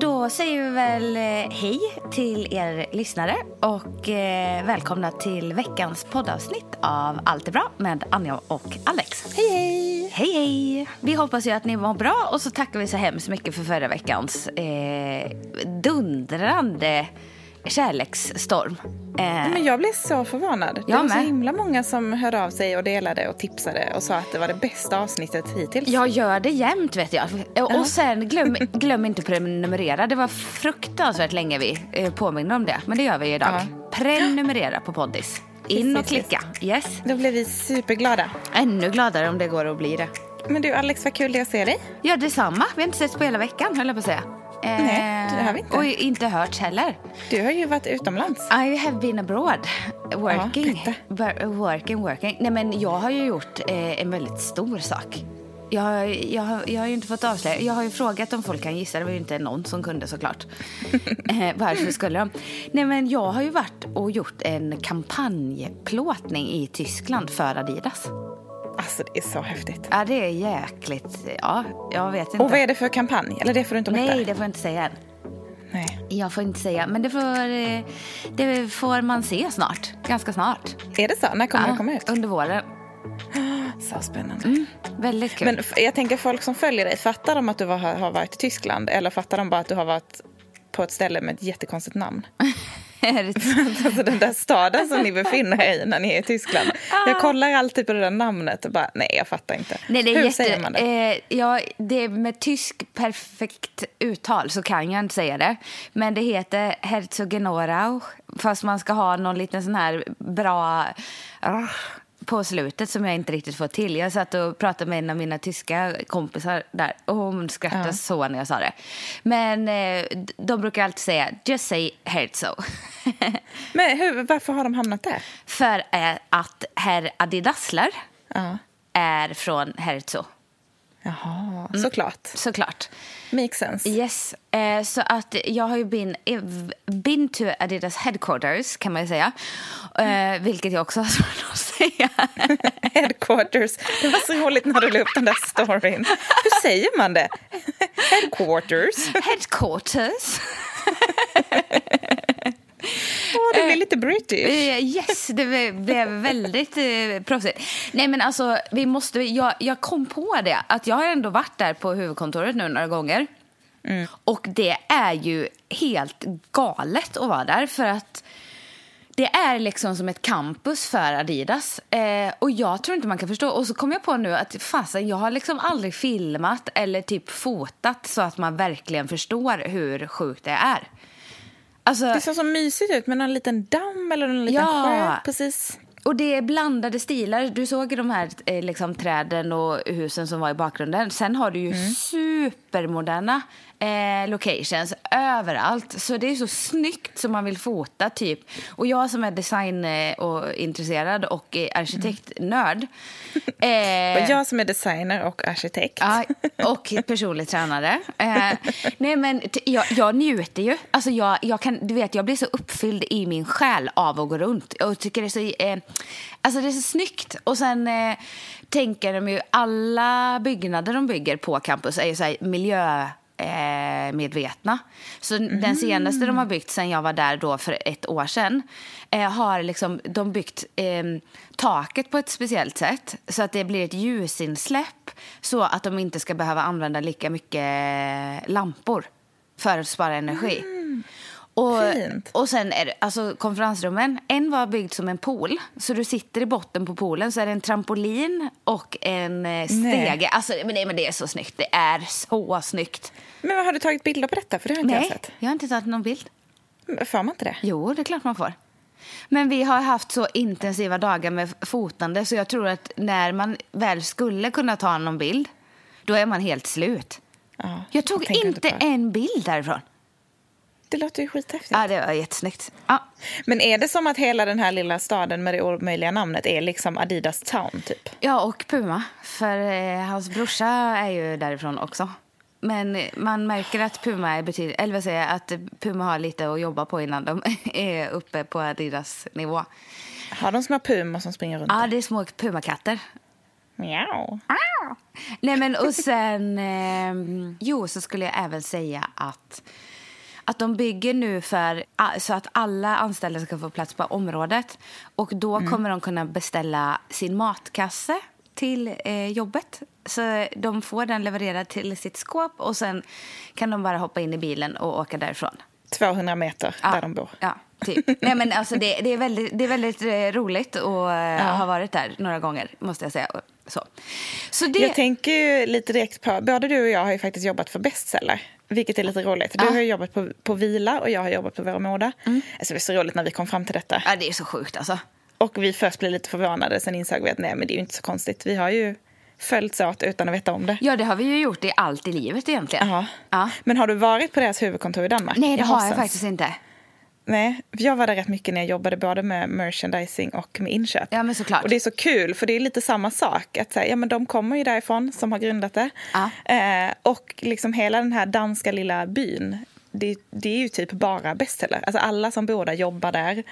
Då säger vi väl eh, hej till er lyssnare och eh, välkomna till veckans poddavsnitt av Allt är bra med Anja och Alex. Hej, hej! Hej, hej! Vi hoppas ju att ni mår bra och så tackar vi så hemskt mycket för förra veckans eh, dundrande kärleksstorm. Eh, Men jag blev så förvånad. Det Jag var så med. himla många som hörde av sig och delade och tipsade och sa att det var det bästa avsnittet hittills. Jag gör det jämt vet jag. Och sen glöm, glöm inte prenumerera. Det var fruktansvärt länge vi eh, påminner om det. Men det gör vi idag. Ja. Prenumerera på Poddis. In och klicka. Yes. Då blev vi superglada. Ännu gladare om det går att bli det. Men du Alex, vad kul det är att se dig. Ja, detsamma. Vi har inte setts på hela veckan, höll jag på att säga. Eh, Nej, det har vi inte. Och inte hörts heller. Du har ju varit utomlands. I have been abroad. Working. Ja, Wor- working, working. Nej, men jag har ju gjort eh, en väldigt stor sak. Jag, har- jag, har- jag har inte fått avslöja. Jag har ju frågat om folk kan gissa. Det var ju inte någon som kunde såklart. eh, varför skulle de? Nej, men jag har ju varit och gjort en kampanjplåtning i Tyskland för Adidas. Alltså det är så häftigt. Ja, det är jäkligt. Ja, jag vet inte. Och vad är det för kampanj? Eller det får du inte berätta? Nej, det får jag inte säga än. Nej. Jag får inte säga, men det får, eh, det får man se snart. Ganska snart. Är det så? När kommer Ja, det komma ut? Under våren. Så spännande. Väldigt kul. Men jag tänker folk som följer dig, fattar de att du har varit i Tyskland? Eller fattar de bara att du har varit på ett ställe med ett jättekonstigt namn? alltså den där staden som ni befinner er i när ni är i Tyskland. Jag kollar alltid på det där namnet och bara, nej jag fattar inte. Nej, det är Hur jätte, säger man det? Eh, ja, det är med tysk perfekt uttal så kan jag inte säga det. Men det heter Herzogenaurach, fast man ska ha någon liten sån här bra ah, på slutet som jag inte riktigt får till. Jag satt och pratade med en av mina tyska kompisar där och hon skrattade så när jag sa det. Men eh, de brukar alltid säga just say Herzog. Men hur, varför har de hamnat där? För eh, att herr Adidasler Ja. är från Herzog. Jaha, såklart. Såklart. Makes sense. Yes, eh, så att jag har ju been, eh, been to Adidas headquarters kan man ju säga. Eh, vilket jag också har svårt att säga. Headquarters. Det var så roligt när du la upp den där storyn. Hur säger man det? Headquarters. headquarters. Det blir lite British. Eh, yes, det blev- blev väldigt eh, proffsigt. Nej men alltså, vi måste, jag, jag kom på det att jag har ändå varit där på huvudkontoret nu några gånger. Och det är ju helt galet att vara där för att det är liksom som ett campus för Adidas. Eh, och jag tror inte man kan förstå. Och så kom jag på nu att fasen, jag har liksom aldrig filmat eller typ fotat så att man verkligen förstår hur sjukt det är. Alltså, Det såg så mysigt ut med någon liten damm eller någon liten Ja. sjö. Precis. Och det är blandade stilar. Du såg de här eh, liksom, träden och husen som var i bakgrunden. Sen har du ju supermoderna eh, locations överallt. Så det är så snyggt som man vill fota typ. Och jag som är design eh, och och arkitektnörd. Eh, Och jag som är designer och arkitekt. Ja, och personlig tränare. Eh, nej, men jag, jag njuter ju. Alltså jag, jag, kan, du vet, jag blir så uppfylld i min själ av att gå runt. Och tycker det är så, eh, alltså det är så snyggt. Och sen eh, tänker de ju, alla byggnader de bygger på campus är ju så miljö eh, medvetna. Så den senaste de har byggt sen jag var där då för ett år sedan eh, har liksom, de byggt eh, taket på ett speciellt sätt så att det blir ett ljusinsläpp så att de inte ska behöva använda lika mycket lampor för att spara energi. Och, Fint. och sen är det, alltså konferensrummen, en var byggd som en pool. Så du sitter i botten på poolen så är det en trampolin och en eh, stege. Nej. Alltså, men, nej, men det är så snyggt. Det är så snyggt. Men har du tagit bilder på detta? För det har inte jag Nej, sett. jag har inte tagit någon bild. Men Får man inte det? Jo, det är klart man får. Men vi har haft så intensiva dagar med fotande så jag tror att när man väl skulle kunna ta någon bild, då är man helt slut. Ja, Jag tog jag inte en bild därifrån. Det låter ju skithäftigt. Ja, det var jättesnyggt. Ja. Men är det som att hela den här lilla staden med det omöjliga namnet är liksom Adidas town typ? Ja, och Puma. För eh, hans brorsa är ju därifrån också. Men man märker att Puma är betydligt, eller vad säger att Puma har lite att jobba på innan de är uppe på Adidas nivå. Har de små pumor som springer runt? Ja, det är små Pumakatter. Miau. Nej, men och sen... Eh, jo, så skulle jag även säga att att de bygger nu för så att alla anställda ska få plats på området. Och då kommer de kunna beställa sin matkasse till eh, jobbet. Så de får den levererad till sitt skåp och sen kan de bara hoppa in i bilen och åka därifrån. 200 meter där de bor. Ja, typ. Nej, men alltså det, det är väldigt, det är väldigt eh, roligt att eh, ha varit där några gånger, måste jag säga. Så, så det... Jag tänker ju lite direkt på, både du och jag har ju faktiskt jobbat för Bestseller. Vilket är lite roligt. Du Ja. har jobbat på, på Vila och jag har jobbat på Moda. Mm. Alltså det är så roligt när vi kom fram till detta. Ja, det är så sjukt alltså. Och vi först blev lite förvånade, sen insåg vi att nej men det är ju inte så konstigt. Vi har ju följts åt utan att veta om det. Ja, det har vi ju gjort i allt i livet egentligen. Ja. Ja. Men har du varit på deras huvudkontor i Danmark? Nej, det har jag faktiskt inte. Nej, jag var där rätt mycket när jag jobbade både med merchandising och med inköp. Ja, men såklart. Och det är så kul, för det är lite samma sak. Att säga, ja, men de kommer ju därifrån som har grundat det. Ja. Eh, och liksom hela den här danska lilla byn, det, det är ju typ bara bestseller. Alltså alla som bor där jobbar där.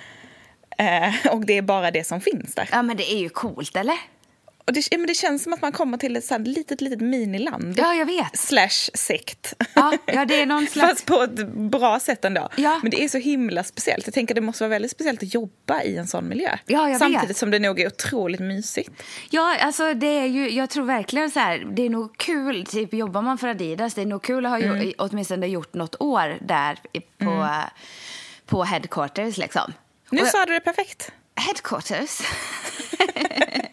Eh, och det är bara det som finns där. Ja, men det är ju coolt, eller? Och det, ja, men det känns som att man kommer till ett så här litet, litet miniland. Ja, jag vet. Slash sekt. Ja, ja det är någon slags... Fast på ett bra sätt ändå. Ja. Men det är så himla speciellt. Jag tänker det måste vara väldigt speciellt att jobba i en sån miljö. Ja, jag Samtidigt vet. som det nog är otroligt mysigt. Ja, alltså det är ju, jag tror verkligen så här, det är nog kul, typ jobbar man för Adidas, det är nog kul att ha Mm. ju, åtminstone gjort något år där på, på headquarters liksom. Nu Och- sa du det perfekt. Headquarters?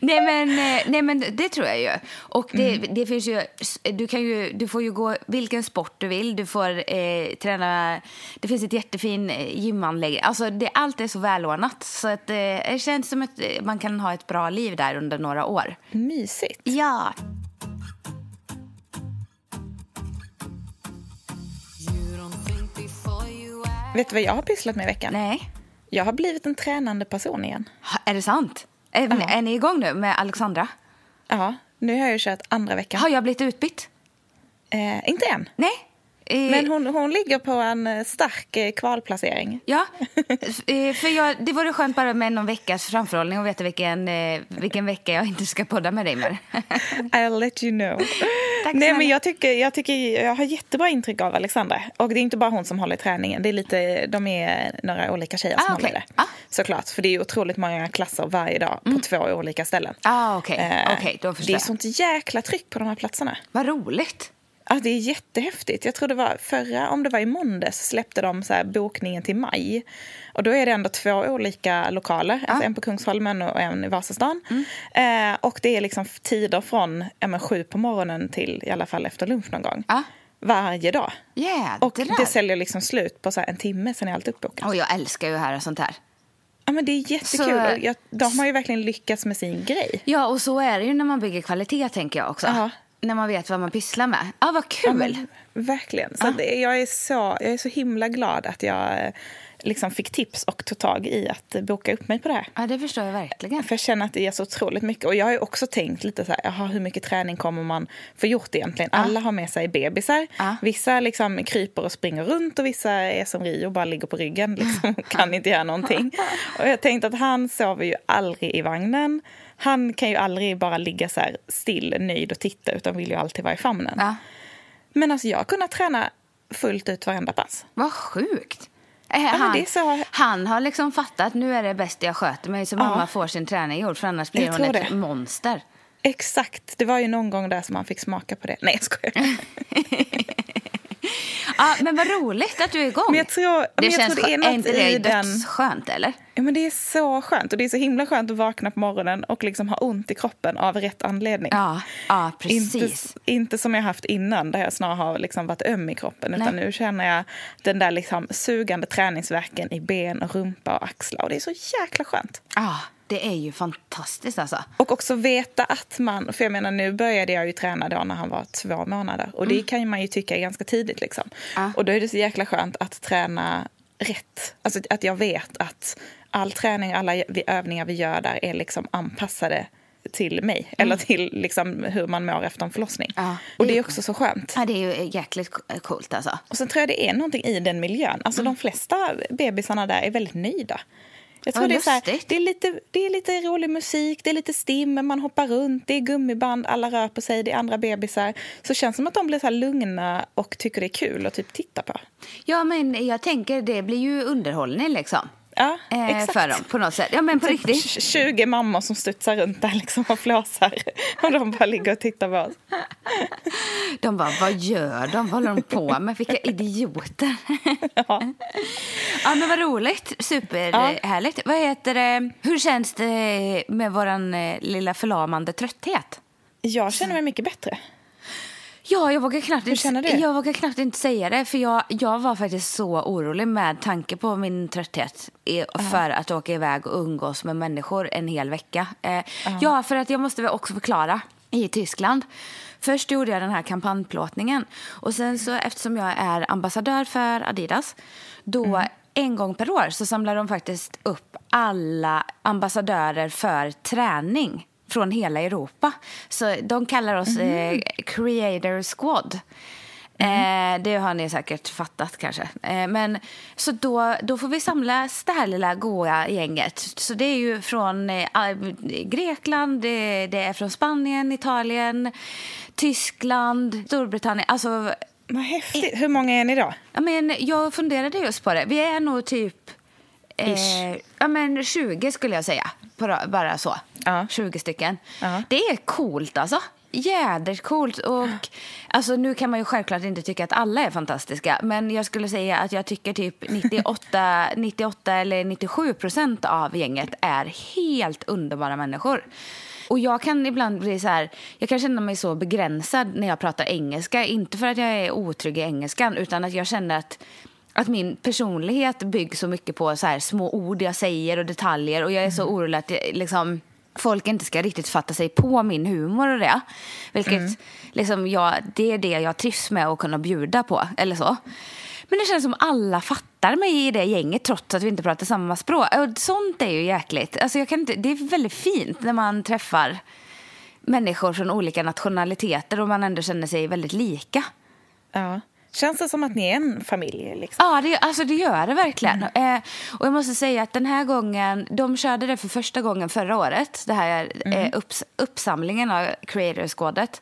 nej, men, eh, nej men det tror jag ju. Och det, Mm. det finns ju, du, kan ju, du får ju gå vilken sport du vill. Du får eh, träna, det finns ett jättefin eh, gymanläggning. Alltså det, allt är så välordnat. Så att, eh, det känns som att eh, man kan ha ett bra liv där under några år. Mysigt. Ja. Vet du vad jag har pysslat med i veckan? Nej. Jag har blivit en tränande person igen. Ha, Är det sant? Är, är ni igång nu med Alexandra? Ja, nu har jag kört andra veckan. Har jag blivit utbytt? Eh, inte än. Nej. Men hon, hon ligger på en eh, stark eh, kvalplacering. Ja, Eh, för jag, det vore skönt bara med någon veckas framförhållning och veta vilken, vilken vecka jag inte ska podda med dig mer. I'll let you know. Tack Nej, men jag, tycker, jag, tycker, jag har jättebra intryck av Alexandra. Och det är inte bara hon som håller i träningen. Det är lite, de är några olika tjejer Ah, som okej. håller det. Ah. Såklart, för det är otroligt många klasser varje dag på två olika ställen. Ah, okej. Eh, förstår det är jag. sånt jäkla tryck på de här platserna. Vad roligt. Alltså, det är jättehäftigt. Jag tror det var förra, om det var i måndags, släppte de så här bokningen till maj. Och då är det ändå två olika lokaler, alltså en på Kungsholmen och en i Vasastan. Eh, och det är liksom tider från ja, sju på morgonen till i alla fall efter lunch någon gång. Ja. Varje dag. Jädrar. Och det säljer liksom slut på så här en timme, sen är allt uppbokat. Och jag älskar ju att höra sånt här. Ja, men det är jättekul. Så- Och de har ju verkligen lyckats med sin grej. Ja, och så är det ju när man bygger kvalitet, tänker jag också. Ja. När man vet vad man pysslar med. Ah, vad kul! Ja, men, verkligen. Så det, jag, är så, jag är så himla glad att jag eh, liksom fick tips och tog tag i att boka upp mig på det här. Ja, det förstår jag verkligen. För jag känner att det ger så otroligt mycket. Och jag har ju också tänkt lite så här, jaha, hur mycket träning kommer man få gjort egentligen? Alla har med sig bebisar. Ja. Vissa liksom kryper och springer runt och vissa är som Rio och bara ligger på ryggen liksom, och kan inte göra någonting. Och jag tänkte att han sover ju aldrig i vagnen. Han kan ju aldrig bara ligga så här still, nöjd och titta utan vill ju alltid vara i famnen. Ja. Men alltså jag har kunnat träna fullt ut varenda pass. Vad sjukt. Eh, men han, är så- han har liksom fattat nu är det bäst jag sköter mig så mamma får sin träning gjord för annars blir Jag hon ett det. monster. Exakt. Det var ju någon gång där som man fick smaka på det. Nej, jag skojar. Ja, men vad roligt att du är igång. Men jag tror, men det jag känns tror det är något inte det den... dödsskönt eller? Ja, men det är så skönt. Och det är så himla skönt att vakna på morgonen och liksom ha ont i kroppen av rätt anledning. Ja, ja precis. Inte, inte som jag haft innan, där jag snarare har liksom varit öm i kroppen. Utan nu känner jag den där liksom sugande träningsverken i ben, och rumpa och axlar. Och det är så jäkla skönt. Ja, det är ju fantastiskt alltså. Och också veta att man, för jag menar nu började jag ju träna då när han var två månader. Och det mm. kan man ju tycka är ganska tidigt liksom. Ja. Och då är det så jäkla skönt att träna rätt. Alltså att jag vet att all träning, alla övningar vi gör där är liksom anpassade till mig. Mm. Eller till liksom hur man mår efter en förlossning. Ja, och det är också så skönt. Ja, det är ju jäkligt coolt alltså. Och sen tror jag det är någonting i den miljön. Alltså mm. de flesta bebisarna där är väldigt nöjda. Jag tror ja, det, är så här, det, är lite, det är lite rolig musik, det är lite stim, man hoppar runt, det är gummiband, alla rör på sig, det är andra bebisar. Så det känns som att de blir så lugna och tycker det är kul att typ titta på. Ja, men jag tänker det blir ju underhållning liksom. Ja, eh, exakt. För dem på något sätt. Ja, men på typ riktigt. 20 mammor som studsar runt där liksom och flåsar. Och de bara ligger och tittar på oss. De bara, vad gör de? Vad håller de på med? Vilka idioter. Ja, ja men vad roligt. Superhärligt. Ja. Vad heter det? Hur känns det med vår eh, lilla förlamande trötthet? Jag känner mig mycket bättre. Ja, jag vågar knappt, inte, jag vågar knappt inte säga det. För jag, jag var faktiskt så orolig med tanke på min trötthet för att åka iväg och umgås med människor en hel vecka. Eh, ja, för att jag måste väl också förklara. I Tyskland. Först gjorde jag den här kampanjplåtningen. Och sen så eftersom jag är ambassadör för Adidas. Då mm. en gång per år så samlar de faktiskt upp alla ambassadörer för träning från hela Europa. Så de kallar oss mm. eh, Creator Squad. Mm. Eh, det har ni säkert fattat kanske. Eh, men, så då, då får vi samlas det här lilla goa gänget. Så det är ju från eh, Grekland, det, det, är från Spanien, Italien, Tyskland, Storbritannien. Alltså, Vad häftigt. Hur många är ni då? Ja, men, jag funderade just på det. Vi är nog typ eh, ja, men 20 skulle jag säga bara så. Ja. 20 stycken. Ja. Det är coolt alltså. Jädrigt coolt. Och, alltså, nu kan man ju självklart inte tycka att alla är fantastiska. Men jag skulle säga att jag tycker typ 98, 98 eller 97 procent av gänget är helt underbara människor. Och jag kan ibland bli så här, jag kan känna mig så begränsad när jag pratar engelska. Inte för att jag är otrygg i engelskan, utan att jag känner att att min personlighet byggs så mycket på så här små ord jag säger och detaljer. Och jag är så mm. orolig att liksom, folk inte ska riktigt fatta sig på min humor och det. Vilket mm. liksom, jag, det är det jag trivs med att kunna bjuda på. Eller så. Men det känns som alla fattar mig i det gänget trots att vi inte pratar samma språk. Och sånt är ju jäkligt. Alltså jag kan inte, det är väldigt fint när man träffar människor från olika nationaliteter och man ändå känner sig väldigt lika. Ja. Känns det som att ni är en familj? Liksom? Ja, det, alltså det gör det verkligen. Mm. Eh, och jag måste säga att den här gången, de körde det för första gången förra året, det här mm. eh, upps, uppsamlingen av Creator-skådet.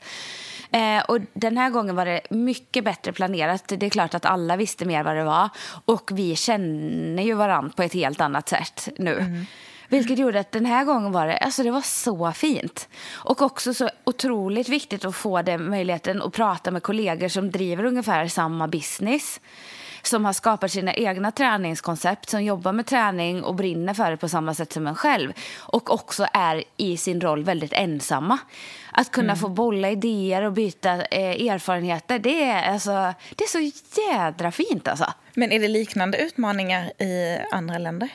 Eh, och den här gången var det mycket bättre planerat. Det är klart att alla visste mer vad det var. Och vi känner ju varandra på ett helt annat sätt nu. Mm. Vilket gjorde att den här gången var det, alltså det var så fint. Och också så otroligt viktigt att få den möjligheten att prata med kollegor som driver ungefär samma business som har skapat sina egna träningskoncept, som jobbar med träning och brinner för det på samma sätt som en själv. Och också är i sin roll väldigt ensamma. Att kunna mm. få bolla idéer och byta eh, erfarenheter, det är, alltså, det är så jädra fint alltså. Men är det liknande utmaningar i andra länder?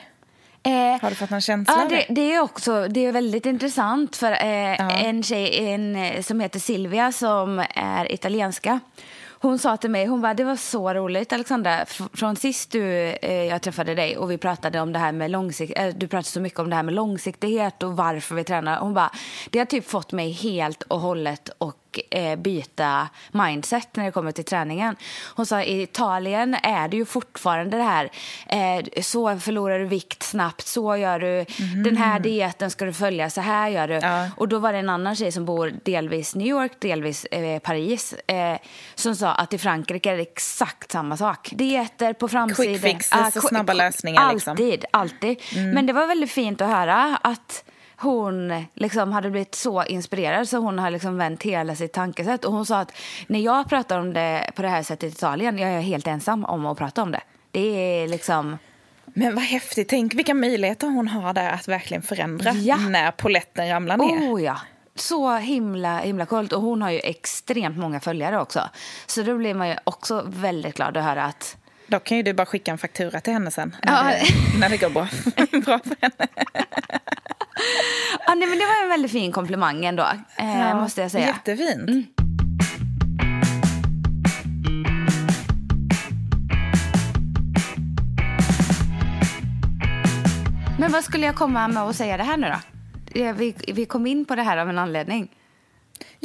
Eh, har du fått någon känsla ja, det, det, är också det är väldigt intressant. för eh, ja. En tjej en, eh, som heter Silvia som är italienska hon sa till mig, hon bara, det var så roligt Alexandra, från sist du, eh, jag träffade dig och vi pratade om det här med långsikt, eh, du pratade så mycket om det här med långsiktighet och varför vi tränar. Hon bara, det har typ fått mig helt och hållet och eh, byta mindset när det kommer till träningen. Hon sa i Italien är det ju fortfarande det här, eh, så förlorar du vikt snabbt, så gör du, mm. den här dieten ska du följa, så här gör du. Ja. Och då var det en annan tjej som bor delvis New York, delvis eh, Paris, eh, som sa att i Frankrike är det exakt samma sak. Dieter på framsidan. Quick fixes och snabba lösningar. Alltid, liksom. alltid. Mm. Men det var väldigt fint att höra att hon liksom hade blivit så inspirerad så hon har liksom vänt hela sitt tankesätt. Och hon sa att när jag pratar om det på det här sättet i Italien, jag är helt ensam om att prata om det. Det är liksom... Men vad häftigt. Tänk vilka möjligheter hon har där att verkligen förändra Ja. när poletten ramlar ner. Oh ja. Så himla, himla coolt. Och hon har ju extremt många följare också. Så då blir man ju också väldigt glad att höra att... Då kan ju du bara skicka en faktura till henne sen. När, Ja. det, när det går bra, bra för henne. Ah, nej, men det var en väldigt fin komplimang ändå, eh, måste jag säga. Jättefint. Men vad skulle jag komma med att säga det här nu då? Ja, Vi, vi kom in på det här av en anledning.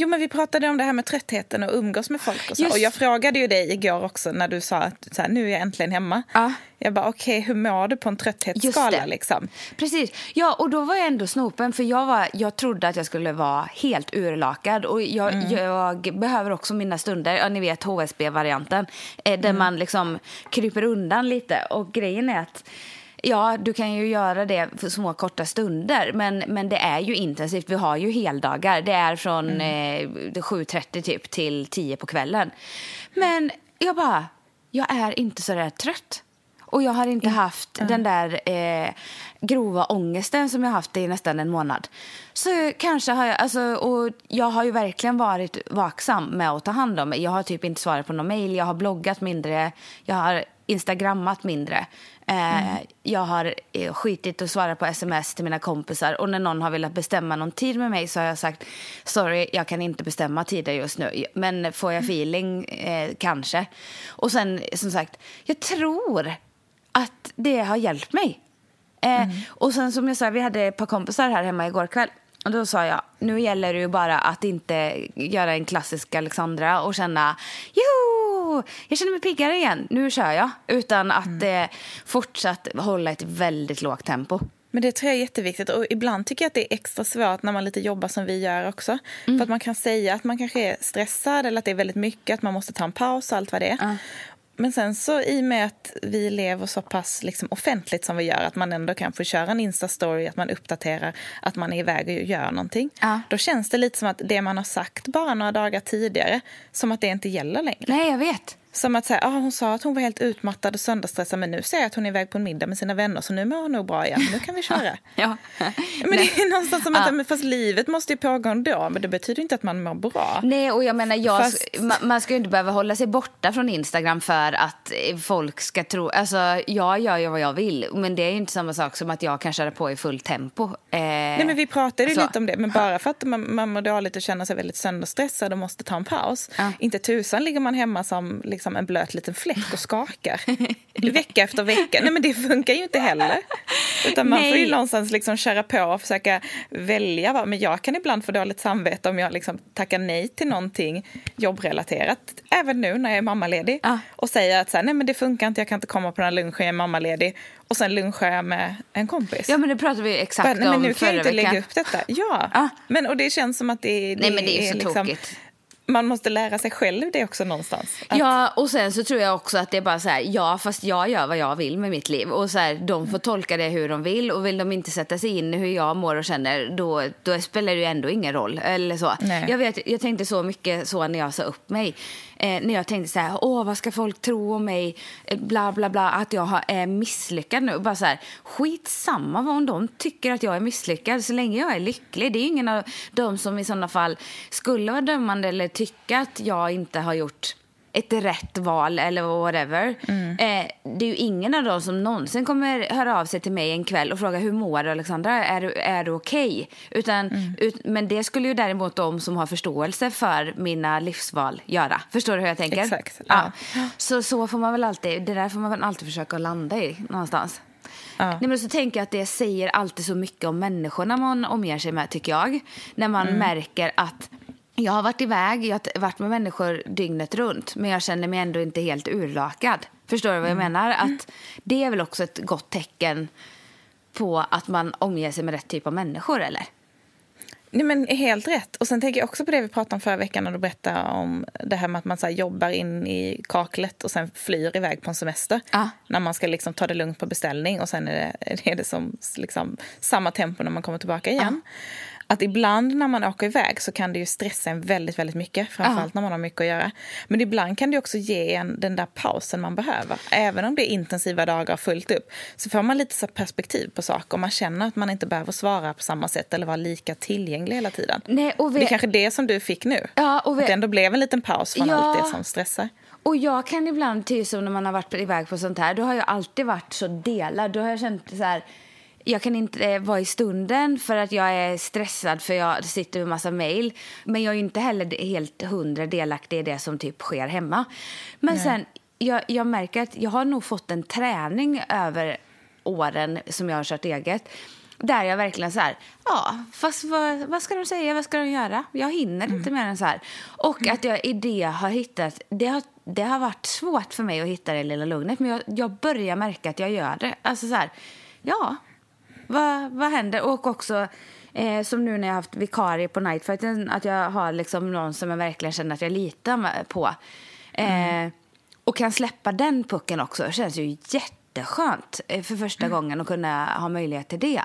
Jo, men vi pratade om det här med tröttheten och umgås med folk. Och, så. Just. och jag frågade ju dig igår också när du sa att så här, nu är jag äntligen hemma. Ja. Jag bara, okej, hur mår du på en trötthetsskala? Liksom? Precis. Ja, och då var jag ändå snopen för jag, var, jag trodde att jag skulle vara helt urlakad. Och jag, jag behöver också mina stunder, ja, ni vet HSB-varianten, eh, där man liksom kryper undan lite. Och grejen är att Ja, du kan ju göra det för små korta stunder, men, men det är ju intensivt. Vi har ju heldagar. Det är från eh, 7.30 typ till 10 på kvällen. Men jag bara, jag är inte så där trött. Och jag har inte haft den där eh, grova ångesten som jag haft i nästan en månad. Så kanske har jag, alltså, och jag har ju verkligen varit vaksam med att ta hand om mig. Jag har typ inte svarat på någon mail, jag har bloggat mindre, jag har instagrammat mindre. Eh, Jag har eh, skitit och svarat på sms till mina kompisar och när någon har velat bestämma någon tid med mig så har jag sagt sorry, jag kan inte bestämma tider just nu, men får jag feeling, eh, kanske. Och sen som sagt, jag tror att det har hjälpt mig. Eh, Och sen som jag sa, vi hade ett par kompisar här hemma igår kväll. Och då sa jag, nu gäller det ju bara att inte göra en klassisk Alexandra och känna, jo, jag känner mig piggare igen, nu kör jag. Utan att eh, fortsatt hålla ett väldigt lågt tempo. Men det tror jag är jätteviktigt. Och ibland tycker jag att det är extra svårt när man lite jobbar som vi gör också. För att man kan säga att man kanske är stressad eller att det är väldigt mycket, att man måste ta en paus och allt vad det är. Men sen så i och med att vi lever så pass liksom offentligt som vi gör, att man ändå kan få köra en Insta-story, att man uppdaterar att man är iväg och gör någonting. Ja. Då känns det lite som att det man har sagt bara några dagar tidigare, som att det inte gäller längre. Nej, jag vet. Som att säga, ah, hon sa att hon var helt utmattad och sönderstressad men nu säger jag att hon är iväg på en middag med sina vänner så nu mår hon nog bra igen. Nu kan vi köra. Ja. Men det är någonstans som att, men fast livet måste ju pågå ändå, men det betyder inte att man mår bra. Nej, och jag menar, jag, Fast- ma- man ska ju inte behöva hålla sig borta från Instagram för att eh, folk ska tro... Alltså, jag gör ju vad jag vill, men det är ju inte samma sak som att jag kan köra på i fullt tempo. Eh, Nej, men vi pratade ju så. lite om det, men bara för att man, man mår dåligt och känner sig väldigt sönderstressad och måste ta en paus. Ja. Inte tusan ligger man hemma som liksom en blöt liten fläck och skakar. vecka efter vecka. Nej men det funkar ju inte heller. Utan man får ju Nej. någonstans liksom köra på och försöka välja. vad- Men jag kan ibland få dåligt samvete om jag liksom tackar nej till någonting jobbrelaterat. Även nu när jag är mammaledig. Ja. Och säger att så här, nej men det funkar inte, jag kan inte komma på den här lunchen, jag är mammaledig. Och sen lunchar jag med en kompis. Ja, men det pratade vi exakt Bara, nej, men om nu kan jag inte veckan. lägga upp detta. Ja, Ja. Men, och det känns som att det, det, Nej, men det är så liksom, tokigt. Man måste lära sig själv det också någonstans. Att, Ja, och sen så tror jag också att det är bara så här, ja fast jag gör vad jag vill med mitt liv. Och så här, de får tolka det hur de vill och vill de inte sätta sig in i hur jag mår och känner, då, då spelar det ju ändå ingen roll. Eller så. Nej. Jag, vet, jag tänkte så mycket så när jag sa upp mig. Eh, när jag tänkte så här, åh vad ska folk tro om mig, eh, bla bla bla, att jag har- är misslyckad nu. Bara så här, skitsamma vad om de tycker att jag är misslyckad, så länge jag är lycklig. Det är ingen av dem som i sådana fall skulle vara dömande eller tycka att jag inte har gjort ett rätt val eller whatever. Eh, det är ju ingen av dem som någonsin kommer höra av sig till mig en kväll och fråga hur mår du Alexandra, är du, är du okej? Utan, ut, men det skulle ju däremot de som har förståelse för mina livsval göra. Förstår du hur jag tänker? Exakt, Ja. ja. Så, så får man väl alltid, det där får man väl alltid försöka landa i någonstans. Ja. Nej, men så tänker jag att det säger alltid så mycket om människorna man omger sig med, tycker jag. När man Mm. märker att jag har varit iväg, jag har varit med människor dygnet runt, men jag känner mig ändå inte helt urlakad. Förstår du vad jag Mm. menar? Att det är väl också ett gott tecken på att man omger sig med rätt typ av människor, eller? Nej, men helt rätt. Och sen tänker jag också på det vi pratade om förra veckan när du berättade om det här med att man så jobbar in i kaklet och sen flyr iväg på en semester. Ja. När man ska liksom ta det lugnt på beställning och sen är det, är det som liksom, samma tempo när man kommer tillbaka igen. Att ibland när man åker iväg så kan det ju stressa en väldigt, väldigt mycket. Framförallt när man har mycket att göra. Men ibland kan det också ge en den där pausen man behöver. Även om det är intensiva dagar fullt upp. Så får man lite så perspektiv på saker. Och man känner att man inte behöver svara på samma sätt eller vara lika tillgänglig hela tiden. Nej, och vi... Det är kanske det som du fick nu. Ja, och vi... Att det ändå blev en liten paus från Ja. allt det som stressar. Och jag kan ibland, typ som när man har varit iväg på sånt här, då har jag alltid varit så delad. Då har jag känt så här, jag kan inte vara i stunden för att jag är stressad för jag sitter med massa mejl. Men jag är inte heller helt hundra delaktig i det som typ sker hemma. Men sen, jag, jag märker att jag har nog fått en träning över åren som jag har kört eget. Där jag verkligen så här, ja, fast vad, vad ska de säga, vad ska de göra? Jag hinner inte mer än så här. Och att jag i det har hittat, det har, det har varit svårt för mig att hitta det lilla lugnet. Men jag, jag börjar märka att jag gör det. Alltså så här, ja, vad, vad händer? Och också, eh, som nu när jag har haft vikarie på Nightfighten, att jag har liksom någon som jag verkligen känner att jag litar på. Eh, Och kan släppa den pucken också. Det känns ju jätteskönt eh, för första gången att kunna ha möjlighet till det.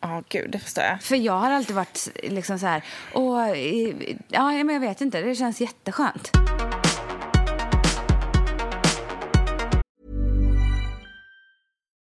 Ja, gud, det förstår jag. För jag har alltid varit liksom så här, och, ja, men jag vet inte, det känns jätteskönt.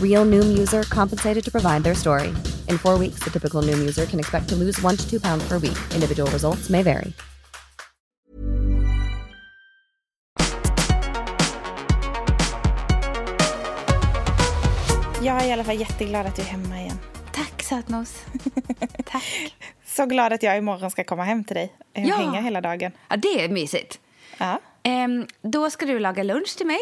Real Noom user compensated to provide their story. In four weeks, the typical Noom user can expect to lose one to two pounds per week. Individual results may vary. Jag är i alla fall jätteglad att du är hemma igen. Tack sötnos. Tack. Så glad att jag imorgon ska komma hem till dig och Ja. hänga hela dagen. Ja, det är mysigt. Ja. Ehm, då ska du laga lunch till mig.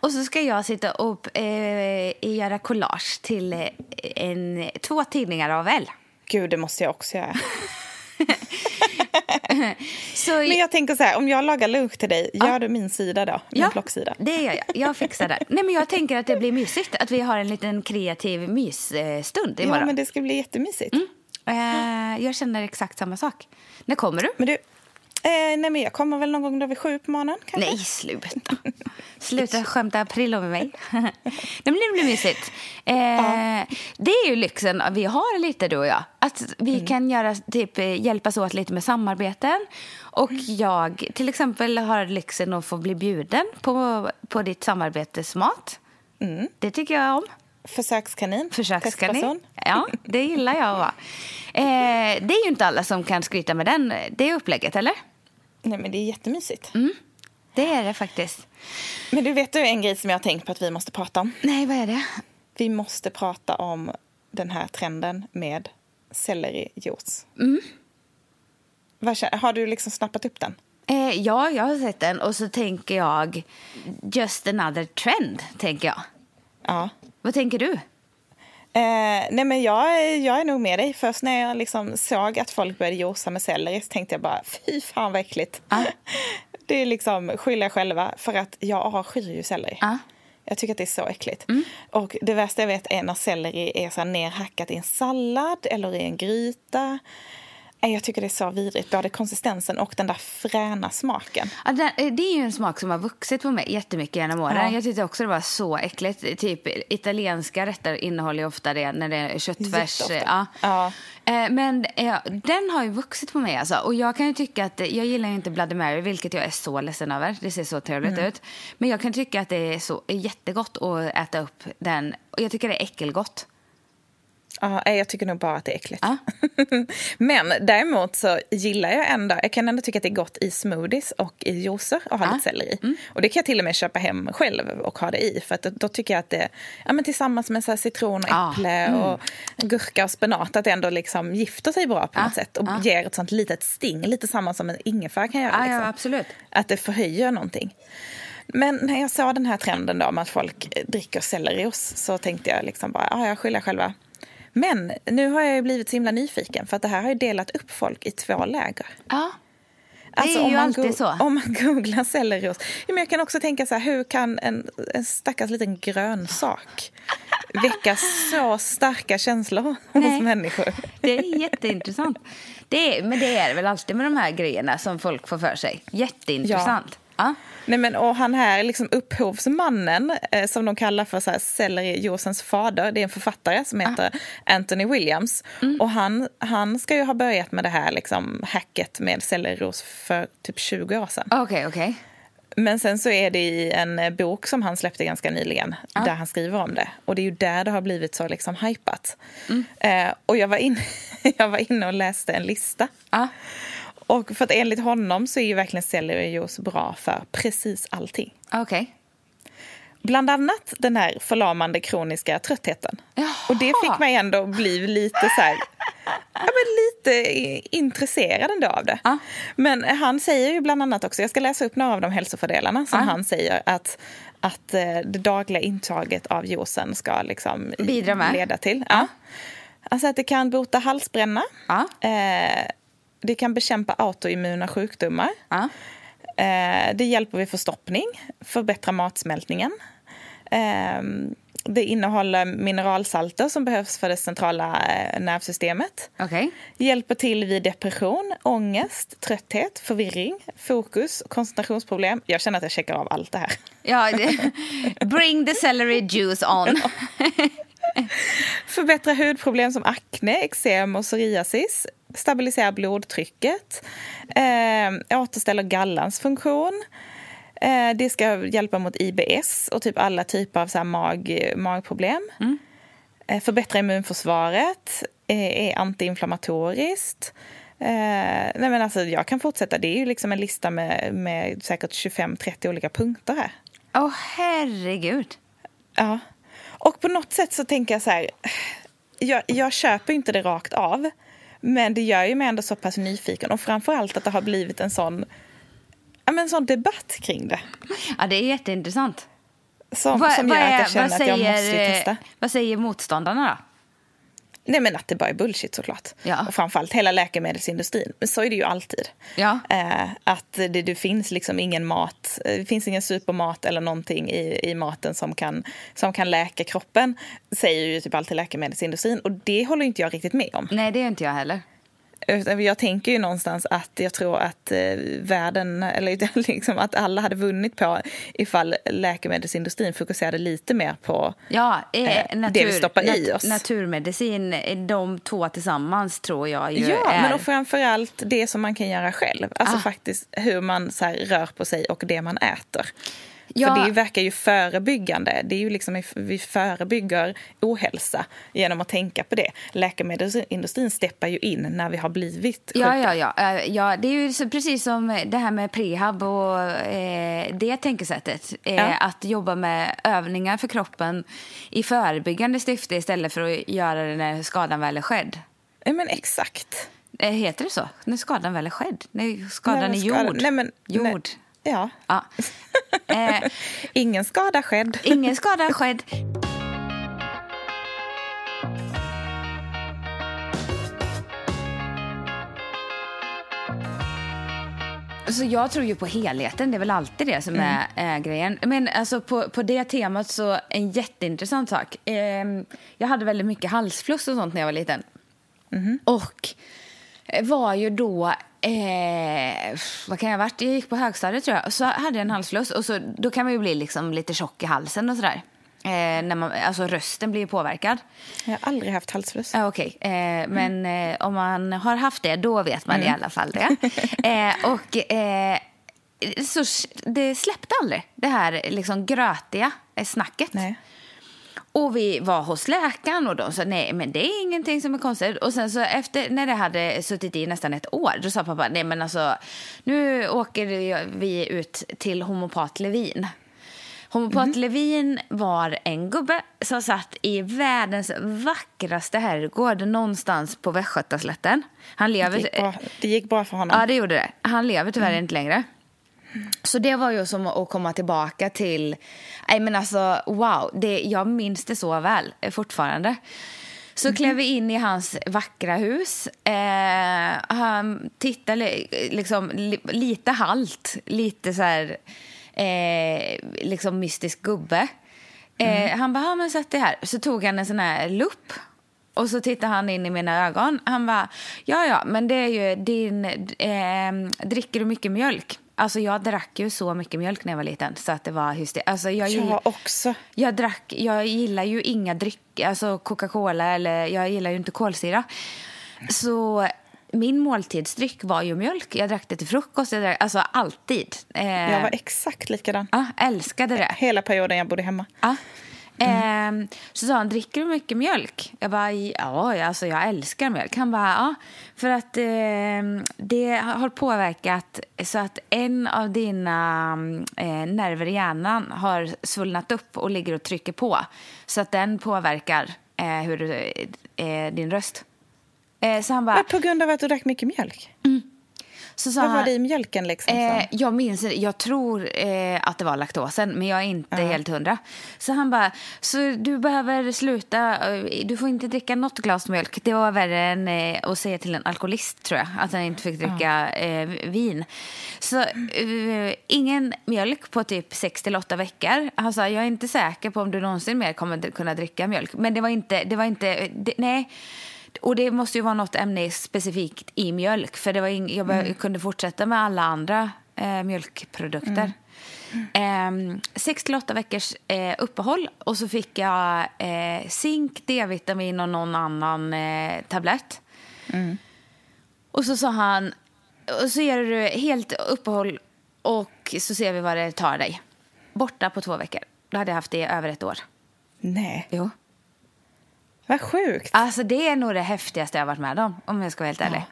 Och så ska jag sitta och eh, göra collage till eh, en, två tidningar av L. Gud, det måste jag också göra. Så, Men jag tänker så här, om jag lagar lunch till dig, gör du min sida då? Min ja, plocksida? det gör jag. Jag fixar det. Nej, men jag tänker att det blir mysigt. Att vi har en liten kreativ mysstund imorgon. Ja, men det ska bli jättemysigt. eh, jag känner exakt samma sak. När kommer du? Men du, eh, nej men jag kommer väl någon gång då vid sju på morgonen kanske? Nej, sluta. Sluta skämta april med mig. Nej, men det blir mysigt. Eh, Det är ju lyxen vi har lite, du och jag. Att vi kan göra, typ, eh, hjälpas åt lite med samarbeten. Och jag till exempel har lyxen att få bli bjuden på, på ditt samarbetesmat. Det tycker jag om. Försökskanin. Försökskanin. Ja, det gillar jag. Va? Eh, det är ju inte alla som kan skryta med den, det upplägget, eller? Nej men det är jättemysigt. Det är det faktiskt. Men du vet du en grej som jag har tänkt på att vi måste prata om? Nej, vad är det? Vi måste prata om den här trenden med sellerijuice. Kä- Har du liksom snappat upp den? Eh, ja, jag har sett den och så tänker jag just another trend, tänker jag. Ja. Vad tänker du? Eh, nej men jag, jag är nog med dig. Först när jag liksom såg att folk började josa med selleri så tänkte jag bara fy fan vad äckligt. Ja. Det är liksom skylla själva för att jag avskyr ju selleri. Ja. Jag tycker att det är så äckligt. Och det värsta jag vet är när selleri är så nerhackat i en sallad eller i en gryta. Jag tycker det är så vidrigt, både konsistensen och den där fräna smaken. Ja, det, eh, är ju en smak som har vuxit på mig jättemycket genom åren. Ja. Jag tyckte också det var så äckligt. Typ italienska rätter innehåller ju ofta det när det är köttfärs. Ja. Ja. Eh, Men eh, den har ju vuxit på mig alltså. Och jag kan tycka att, jag gillar inte Bloody Mary, vilket jag är så ledsen över. Det ser så trevligt Mm. ut. Men jag kan tycka att det är så jättegott att äta upp den. Och jag tycker det är äckelgott. Ja, jag tycker nog bara att det är äckligt. Ja. Men däremot så gillar jag ändå, jag kan ändå tycka att det är gott i smoothies och i juicer att ha Ja. lite selleri. Mm. Och det kan jag till och med köpa hem själv och ha det i. För att då, då tycker jag att det, ja men tillsammans med så citron och äpple Mm. och gurka och spenat, att det ändå liksom gifter sig bra på något sätt. Och ger ett sånt litet sting, lite samma som en ingefära kan göra. Liksom. ja, absolut. Att det förhöjer någonting. Men när jag såg den här trenden då med att folk eh, dricker sellerijuice så tänkte jag liksom bara, ja, jag skyller själva. Men nu har jag blivit så himla nyfiken för att det här har delat upp folk i två läger. Ja. Det Alltså, är ju alltid så. Om man googlar. Ja, men jag kan också tänka så här, hur kan en, en stackars liten grönsak väcka så starka känslor hos Nej. människor? Det är jätteintressant. Det är, men det är väl alltid med de här grejerna som folk får för sig. Jätteintressant. Ja. Nej, men, och han här liksom upphovsmannen, eh, som de kallar för så här, sellerijuicens fader, det är en författare som heter Anthony Williams. Och han, han ska ju ha börjat med det här liksom, hacket med sellerijuice för typ 20 år sedan. Okej, okej. Men sen så är det i en eh, bok som han släppte ganska nyligen, där han skriver om det. Och det är ju där det har blivit så liksom hypat. Eh, och jag var, in, jag var inne och läste en lista. Ja. Och för att enligt honom så är ju verkligen sellerijuice bra för precis allting. Okej. Bland annat den här förlamande kroniska tröttheten. Jaha. Och det fick mig ändå bli lite så här, ja, men lite intresserad ändå av det. Ja. Men han säger ju bland annat också, jag ska läsa upp några av de hälsofördelarna som Ja. han säger att, att eh, det dagliga intaget av juicen ska liksom Bidra med. leda till. Ja. Alltså att det kan bota halsbränna. Eh, det kan bekämpa autoimmuna sjukdomar. Ja. Eh, det hjälper vid förstoppning, förbättrar matsmältningen. Eh, det innehåller mineralsalter som behövs för det centrala eh, nervsystemet. Okej. Hjälper till vid depression, ångest, trötthet, förvirring, fokus, koncentrationsproblem. Jag känner att jag checkar av allt det här. Ja, bring the celery juice on. Förbättra hudproblem som akne, eksem och psoriasis. Stabilisera blodtrycket. Eh, återställer gallans funktion. Eh, det ska hjälpa mot IBS och typ alla typer av så här mag, magproblem. Eh, förbättra immunförsvaret. Eh, är antiinflammatoriskt. Eh, nej men alltså, jag kan fortsätta. Det är ju liksom en lista med, med säkert 25-30 olika punkter här. Åh, herregud. Ja. Och på något sätt så tänker jag så här. Jag, jag köper inte det rakt av. Men det gör ju mig ändå så pass nyfiken. Och framförallt att det har blivit en sån, ja, men en sån debatt kring det. Ja, det är jätteintressant. Som, Vad- som vad gör är- att jag känner vad att jag säger, måste ju testa. Vad säger motståndarna då? Nej men att det bara är bullshit såklart. Ja. Och framförallt hela läkemedelsindustrin. Men så är det ju alltid. Ja. Eh, att det, det finns liksom ingen mat, eh, det finns ingen supermat eller någonting i, i maten som kan, som kan läka kroppen. Säger ju typ alltid läkemedelsindustrin. Och det håller inte jag riktigt med om. Nej, det är inte jag heller. Jag tänker ju någonstans att jag tror att eh, världen, eller liksom att alla hade vunnit på ifall läkemedelsindustrin fokuserade lite mer på Ja, eh, Eh, natur, det vi stoppar i nat- oss. Naturmedicin, eh, de två tillsammans tror jag ju Ja, är... men och framförallt det som man kan göra själv. Alltså Ah. faktiskt hur man så här, rör på sig och det man äter. Ja. För det verkar ju förebyggande. Det är ju liksom, vi förebygger ohälsa genom att tänka på det. Läkemedelsindustrin steppar ju in när vi har blivit sjuka. Ja, ja, ja. Eh, ja det är ju precis som det här med prehab och eh, det tänkesättet. Eh, Ja. Att jobba med övningar för kroppen i förebyggande syfte istället för att göra det när skadan väl är skedd. Ja, men exakt. Eh, heter det så? När skadan väl är skedd? När skadan Nej, är gjord? Nej, men, Gjord. Nej. Ja. Ja. Eh, Ingen skada skedd. ingen skada skedd. Så jag tror ju på helheten, det är väl alltid det som är eh, grejen. Men alltså på, på det temat så en jätteintressant sak. Ehm, jag hade väldigt mycket halsfluss och sånt när jag var liten. Och var ju då... Eh, vad kan jag ha varit? Jag gick på högstadiet tror jag. Så hade jag en halsfluss. Och så, då kan man ju bli liksom lite tjock i halsen och sådär. Eh, när man, alltså rösten blir påverkad. Jag har aldrig haft halsfluss. Ah, Okej, eh, men eh, om man har haft det, då vet man i alla fall det. eh, och eh, så det släppte aldrig, det här liksom grötiga eh, snacket. Nej. Och vi var hos läkaren och de sa nej men det är ingenting som är konstigt. Och sen så efter när det hade suttit i nästan ett år då sa pappa nej men alltså nu åker vi ut till homopat Levin. Homopat Levin var en gubbe som satt i världens vackraste herrgård någonstans på Västgötaslätten. Han Det lever... gick, bra, det gick bra för honom. Ja, det gjorde det. Han lever tyvärr inte längre. Så det var ju som att komma tillbaka till... Nej, men alltså, wow. Det, jag minns det så väl fortfarande. Så klev vi in i hans vackra hus. Eh, han tittade li- liksom, li, lite halt, lite så här... Eh, liksom mystisk gubbe. Eh, Han bara, ja men sätt dig här. Så tog han en sån här lupp och så tittade han in i mina ögon. Han bara, ja ja, men det är ju din, eh, dricker du mycket mjölk? Alltså jag drack ju så mycket mjölk när jag var liten så att det var hysteriskt. Alltså jag, Jag också. jag drack, jag gillar ju inga dryck, alltså Coca-Cola eller jag gillar ju inte kolsyra. Så min måltidsdryck var ju mjölk. Jag drack det till frukost, jag drack, alltså alltid. Eh, Jag var exakt likadan. ja, älskade det. Hela perioden jag bodde hemma. Ja. Ehm, så sa han, dricker du mycket mjölk? Jag bara, ja, alltså jag älskar mjölk. Han bara, ja, för att eh, det har påverkat så att en av dina eh, nerver i hjärnan har svullnat upp och ligger och trycker på. Så att den påverkar eh, hur eh, din röst. Eh, så han bara, Men på grund av att du drack mycket mjölk? Så sa Vad var det i mjölken liksom? Eh, jag minns. Jag tror eh, att det var laktosen, men jag är inte helt hundra. Så han bara, så du behöver sluta. eh, Du får inte dricka något glas mjölk. Det var värre än eh, att säga till en alkoholist, tror jag. Att han inte fick dricka eh, vin. Så eh, ingen mjölk på typ 6 till 8 veckor. Han sa, jag är inte säker på om du någonsin mer kommer kunna dricka mjölk. Men det var inte, det var inte, det, nej. Och det måste ju vara något ämne specifikt i mjölk. För det var ing- jag Mm. be- kunde fortsätta med alla andra eh, mjölkprodukter. Mm. Eh, sex till åtta veckors eh, uppehåll. Och så fick jag eh, zink, D-vitamin och någon annan eh, tablett. Mm. Och så sa han, och så ger du helt uppehåll och så ser vi vad det tar dig. Borta på två veckor. Då hade jag haft det i över ett år. Nej, Jo. Vad sjukt. Alltså det är nog det häftigaste jag varit med om, om jag ska vara helt ärlig.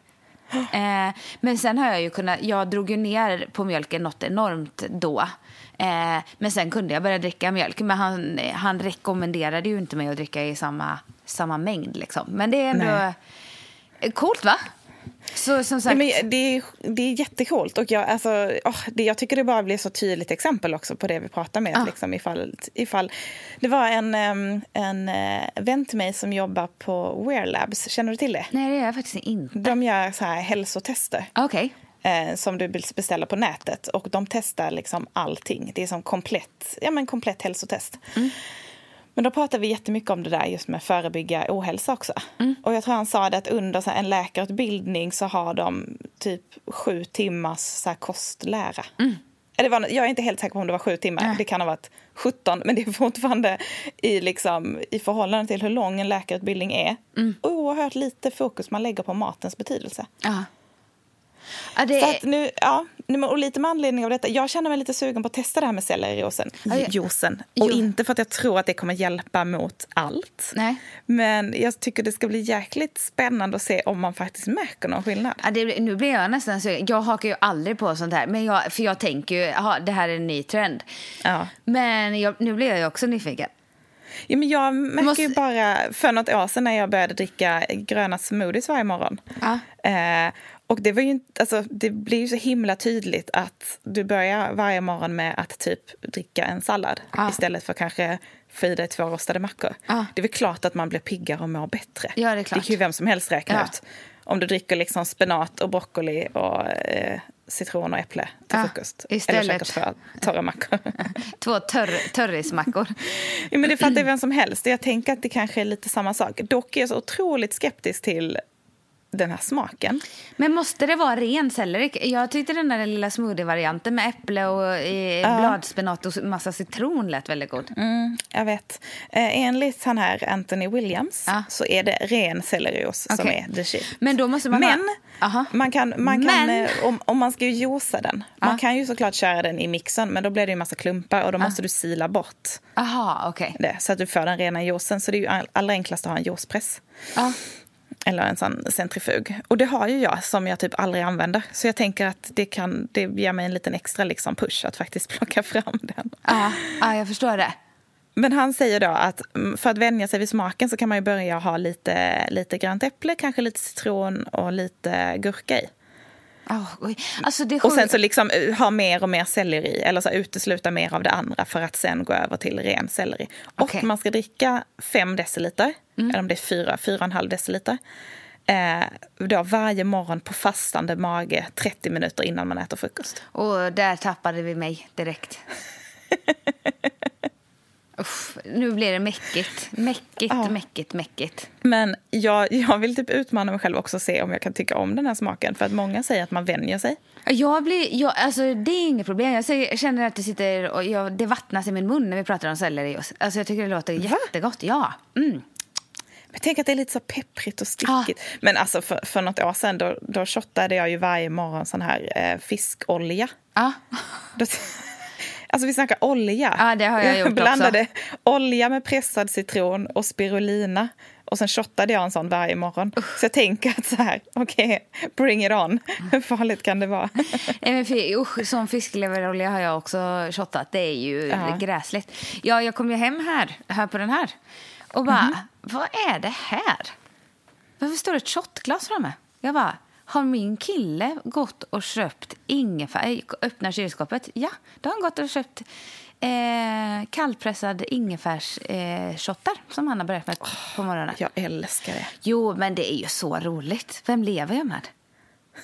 Eh, men sen har jag ju kunnat, jag drog ju ner på mjölken något enormt då. Eh, men sen kunde jag börja dricka mjölk. Men han, han rekommenderade ju inte mig att dricka i samma, samma mängd liksom. Men det är ändå Nej. coolt va? Så som sagt, Ja, men det, är, det är jättecoolt. Och jag, alltså, åh, det, jag tycker det bara blir så tydligt exempel också på det vi pratar med. Ja. Liksom, ifall, ifall, det var en, en eh, vän till mig som jobbar på Wear Labs. Känner du till det? nej det är jag faktiskt inte. De gör så här hälsotester. Okej. eh, som du beställer på nätet. Och de testar liksom allting. Det är som komplett, ja, men komplett hälsotest. Men då pratar vi jättemycket om det där just med förebygga ohälsa också. Och jag tror han sa det att under så en läkarutbildning så har de typ sju timmars så kostlära. Det var, jag är inte helt säker på om det var sju timmar. Det kan ha varit 17, men det är fortfarande i, liksom, i förhållande till hur lång en läkarutbildning är. Oerhört lite fokus man lägger på matens betydelse. Ja. Ja, det Så att nu, ja, och lite med anledning av detta. Jag känner mig lite sugen på att testa det här med sellerijuicen. Juicen. Och Jo. inte för att jag tror att det kommer hjälpa mot allt. nej. Men jag tycker det ska bli jäkligt spännande att se om man faktiskt märker någon skillnad. Ja, det, nu blir jag nästan sugen. Jag hakar ju aldrig på sånt här. Men jag, för jag tänker ju, aha, det här är en ny trend. Ja. Men jag, nu blir jag ju också nyfiken. Ja, men jag märker måste- ju bara för något år sedan när jag började dricka gröna smoothies varje morgon. Ja. Eh, och det, var ju alltså, det blir ju så himla tydligt att du börjar varje morgon med att typ dricka en sallad Ja. istället för kanske få i dig två rostade mackor. Ja. Det är väl klart att man blir piggare och mår bättre. Ja, det är klart. kan ju vem som helst räkna Ja. ut. Om du dricker liksom spenat och broccoli och eh, citron och äpple till Ja, frukost. istället. Eller käkar två torra mackor. Två törr, törrismackor. Ja, men det fattar ju vem som helst. Jag tänker att det kanske är lite samma sak. Dock är jag så otroligt skeptisk till den här smaken. Men måste det vara ren selleri? Jag tyckte den där lilla smoothie-varianten med äpple och eh, bladspenat och massa citron lät väldigt god. Mm, jag vet. Eh, enligt han här Anthony Williams Ja. så är det ren sellerijuice som Okej. är the shit. Men då måste man Men ha... Man kan, man kan, Men- eh, om, om man ska ju juica den, man Ja. kan ju såklart köra den i mixen men då blir det ju massa klumpar och då måste du sila bort Aha, okej. det så att du får den rena juicen. Så det är ju all- allra enklast att ha en juicepress. Eller en sån centrifug. Och det har ju jag som jag typ aldrig använder. Så jag tänker att det, kan, det ger mig en liten extra liksom push att faktiskt plocka fram den. Ja, ja, jag förstår det. Men han säger då att mm, för att vänja sig vid smaken så kan man ju börja ha lite, lite grönt äpple, kanske lite citron och lite gurka i. Oh. Alltså Och sen så liksom eh, ha mer och mer selleri, eller så utesluta mer av det andra för att sen gå över till ren selleri. Okej. Och man ska dricka 5 deciliter, eller om det är 4, 4,5 deciliter. Eh, då varje morgon på fastande mage 30 minuter innan man äter frukost. Och där tappade vi mig direkt. Uff, nu blir det mäckigt. Mäckigt, Ja. mäckigt, mäckigt. Men jag, jag vill typ utmana mig själv också och se om jag kan tycka om den här smaken. För att många säger att man vänjer sig. Jag blir, jag, alltså, det är inget problem. Jag säger, känner att det, sitter och jag, det vattnas i min mun när vi pratar om sellerijuice. Alltså, jag tycker det låter jättegott. Ja. Mm. Men tänk att det är lite så pepprigt och stickigt. Men alltså för, för något år sedan då, då shottade jag ju varje morgon sån här eh, fiskolja. Ja. Då, alltså vi snackar olja. Ja, det har jag gjort blandade olja med pressad citron och spirulina. Och sen shottade jag en sån varje morgon. Så jag tänker att så här, okej, bring it on. Hur farligt kan det vara? Nej, men för, usch, som fiskleverolja har jag också shottat. Det är ju Ja. gräsligt. Ja, jag kom ju hem här, här på den här och bara, Mhm. Vad är det här? Varför står det ett shotglas framme? Jag bara, har min kille gått och köpt ingefär? Öppnar kylskåpet. Ja, då har han gått och köpt eh, kallpressad ingefärsshottar eh, som han har börjat med på morgonen. Jag älskar det. Jo, men det är ju så roligt. Vem lever jag med?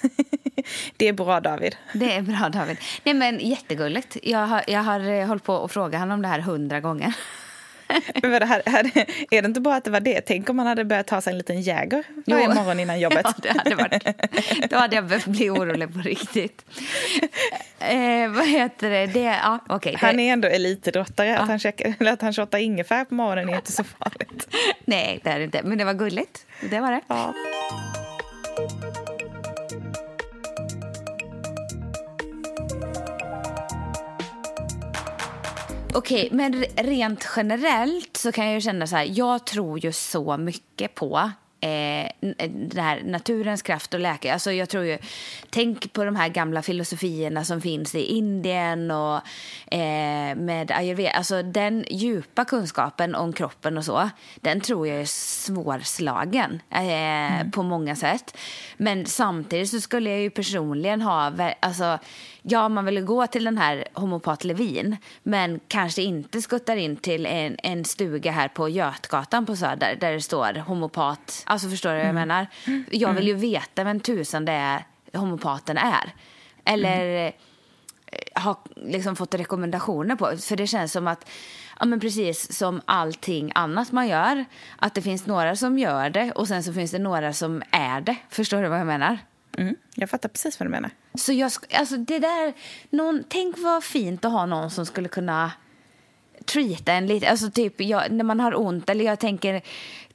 Det är bra David. Det är bra, David. Nej, men jättegulligt. Jag har, jag har eh, hållit på och frågat honom om det här hundra gånger. Men det här, här, är det inte bara att det var det? Tänk om man hade börjat ta sig en liten Jäger varje Jo. morgon innan jobbet. Ja, det hade varit. Då hade jag behövt bli orolig på riktigt. Eh, vad heter det? det ja, okej. Han är ändå elitidrottare. Att han, checkar, att han shottar ingefär på morgonen är inte så farligt. Nej, det är det inte. Men det var gulligt. Det var det. Ja. Okej, men rent generellt så kan jag ju känna så här. Jag tror ju så mycket på eh, den här naturens kraft och läke. Alltså jag tror ju, tänk på de här gamla filosofierna som finns i Indien och eh, med ayurveda. Alltså den djupa kunskapen om kroppen och så, den tror jag är svårslagen eh, på många sätt. Men samtidigt så skulle jag ju personligen ha, alltså ja, man vill gå till den här homopat Levin men kanske inte skuttar in till en, en stuga här på Götgatan på Söder där det står homopat. Alltså förstår du vad jag menar? Jag vill ju veta vem tusan det är homopaten är. Eller eh, har liksom fått rekommendationer på. För det känns som att, ja men precis som allting annat man gör, att det finns några som gör det och sen så finns det några som är det. Förstår du vad jag menar? Mm, jag fattar precis vad du menar. Så jag, alltså det där, någon, tänk vad fint att ha någon som skulle kunna treata en lite, alltså typ jag, när man har ont eller jag tänker,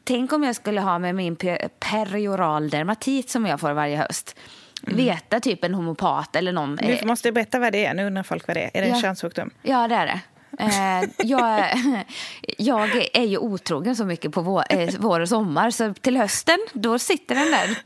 tänk om jag skulle ha med min pe- perioral dermatit som jag får varje höst. Veta typ en homopat eller någon. Du måste berätta vad det är. Nu undrar folk vad det är. Är det en Ja. könssjukdom? Ja, det är det. Eh, jag, jag är ju otrogen så mycket på vår, eh, vår och sommar så till hösten då sitter den där.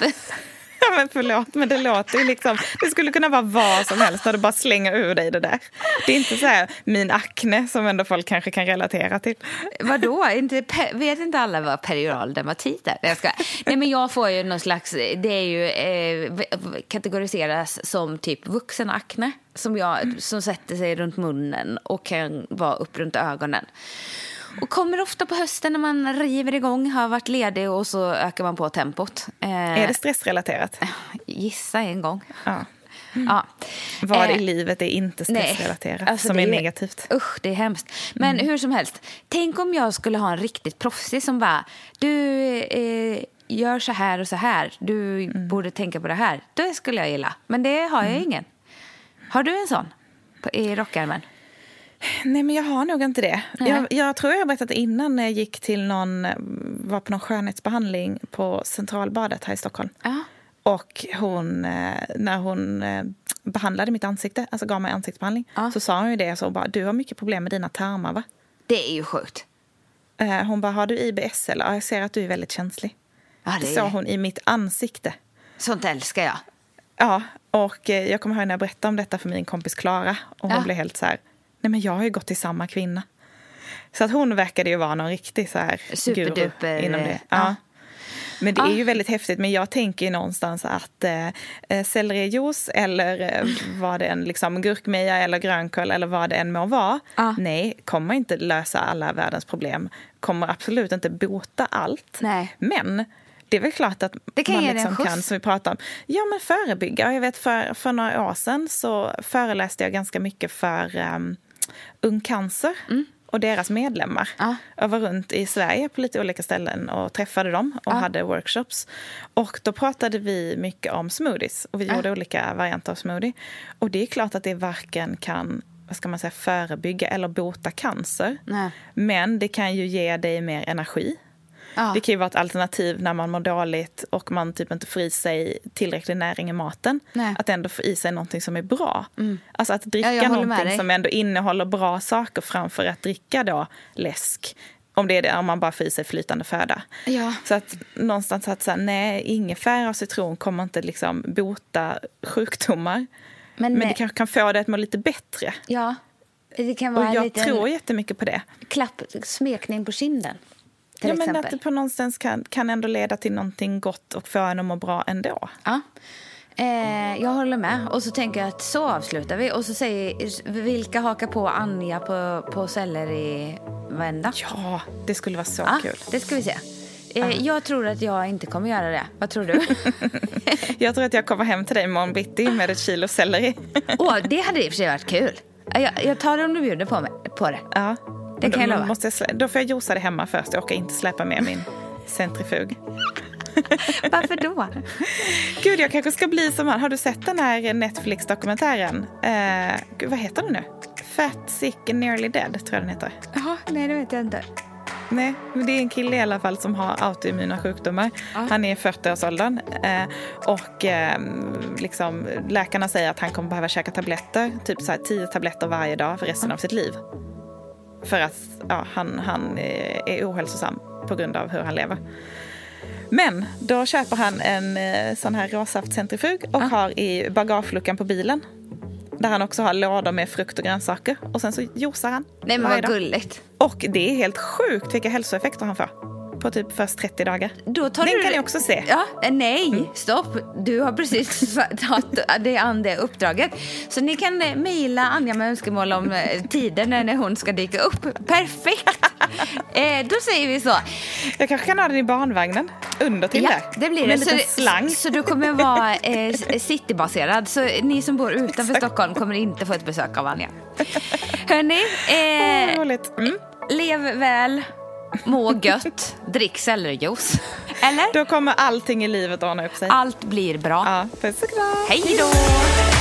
Ja, men förlåt, men det låter ju liksom... Det skulle kunna vara vad som helst när du bara slänger ur dig det där. Det är inte så här min akne som ändå folk kanske kan relatera till. Vadå? Inte, vet inte alla vad perioral dermatit är? Jag ska. Nej, men jag får ju någon slags... Det är ju eh, kategoriseras som typ vuxen akne som, jag, som sätter sig runt munnen och kan vara upp runt ögonen. Och kommer ofta på hösten när man river igång, har varit ledig och så ökar man på tempot. Eh, Är det stressrelaterat? Gissa en gång. Ja. Ja. Vad Eh, i livet är inte stressrelaterat alltså som är ju- negativt? Mm. Usch, det är hemskt. Men hur som helst, tänk om jag skulle ha en riktigt proffsig som bara, du, eh, gör så här och så här. Du Mm. borde tänka på det här. Det skulle jag gilla. Men det har jag ingen. Har du en sån på, i rockärmen? Nej, men jag har nog inte det. Jag, jag tror jag har berättat innan när jag gick till någon, var på någon skönhetsbehandling på Centralbadet här i Stockholm. Ja. Och hon, eh, när hon eh, behandlade mitt ansikte, alltså gav mig ansiktsbehandling, Ja. så sa hon ju det. Så bara, du har mycket problem med dina tarmar va? Det är ju sjukt. Eh, Hon bara, har du IBS eller? Ja, jag ser att du är väldigt känslig. Ja, Det det sa hon i mitt ansikte. sånt älskar jag. Ja, och jag kommer ihåg när jag berättade om detta för min kompis Klara. Och hon Ja. blev helt så här, nej men jag har ju gått till samma kvinna. Så att hon verkade ju vara någon riktig så här Superduper, guru inom det. eh, Ja. ja. Men det är ju väldigt häftigt. Men jag tänker ju någonstans att eh, eh, sellerijuice eller eh, vad det än, liksom gurkmeja eller grönkål eller vad det än må vara. Ja. Nej, kommer inte lösa alla världens problem. Kommer absolut inte bota allt. Nej. Men det är väl klart att Det kan man liksom kan, som vi pratade om, ja men förebygga. Jag vet för, för några år sedan så föreläste jag ganska mycket för um, Ung Cancer och deras medlemmar. Mm. Ja. Jag var runt i Sverige på lite olika ställen och träffade dem och Ja. hade workshops. Och då pratade vi mycket om smoothies och vi Ja. gjorde olika varianter av smoothie. Och det är klart att det varken kan vad ska man säga, förebygga eller bota cancer. Nej. Men det kan ju ge dig mer energi. Ja. Det kan ju vara ett alternativ när man mår dåligt och man typ inte får i sig tillräcklig näring i maten. Nej. Att ändå få i sig någonting som är bra. Alltså att Ja, dricka med någonting som ändå innehåller bra saker framför att dricka då läsk. Om, det är det, om man bara får i sig flytande föda. Ja. Så att någonstans att säga, nej, ingefära och citron kommer inte liksom bota sjukdomar. Men, Men det kanske kan få dig att må lite bättre. Ja. Det kan Och vara en jag tror jättemycket på det. klapp, smekning på kinden. Ja, men exempel. att det på någonstans kan, kan ändå leda till någonting gott och få en att må bra ändå. Ja. Eh, jag håller med. Och så tänker jag att så avslutar vi. Och så säger vilka hakar på Anja på, på sellerivända? Ja, det skulle vara så Ja, kul. det ska vi se. Eh, jag tror att jag inte kommer göra det. Vad tror du? Jag tror att jag kommer hem till dig imorgon bitti med ett kilo selleri. Åh, det hade i och för sig varit kul. Jag, jag tar det om du bjuder på, mig, på det. Ja. Det kan jag lova. måste jag, då får jag josa det hemma först. Jag orkar inte släpa med min centrifug. Varför då? Gud, jag kanske ska bli som han. Har du sett den här Netflix-dokumentären? Eh, gud, vad heter den nu? Fat, sick and nearly dead, tror jag den heter. Jaha, nej det vet jag inte. Nej, men det är en kille i alla fall som har autoimmuna sjukdomar. Han är i 40-årsåldern. Eh, och eh, liksom, läkarna säger att han kommer behöva käka tabletter, typ så här 10 tabletter varje dag för resten av sitt liv. För att ja, han, han är är ohälsosam på grund av hur han lever. Men då köper han en eh, sån här råsaftcentrifug och har i bagageluckan på bilen. Där han också har lådor med frukt och grönsaker. Och sen så juicar han Nej men vad gulligt. Och det är helt sjukt vilka hälsoeffekter han får. På typ först 30 dagar. Då tar Den du... kan ni också se. Ja, eh, nej, stopp. Du har precis tagit det an det uppdraget. Så ni kan eh, mejla Anja med önskemål om eh, tider när hon ska dyka upp. Perfekt! Eh, då säger vi så. Jag kanske kan ha den i barnvagnen. Under till Ja, där. det blir Med det. Så, det- slang. så du kommer vara eh, citybaserad. Så ni som bor utanför Stockholm kommer inte få ett besök av Anja. Hörni, eh, roligt. Mm. lev väl, må gött, drick sellerijuice. Eller? Då kommer allting i livet ordna upp sig. Allt blir bra. Ja, puss och kram. Hej då!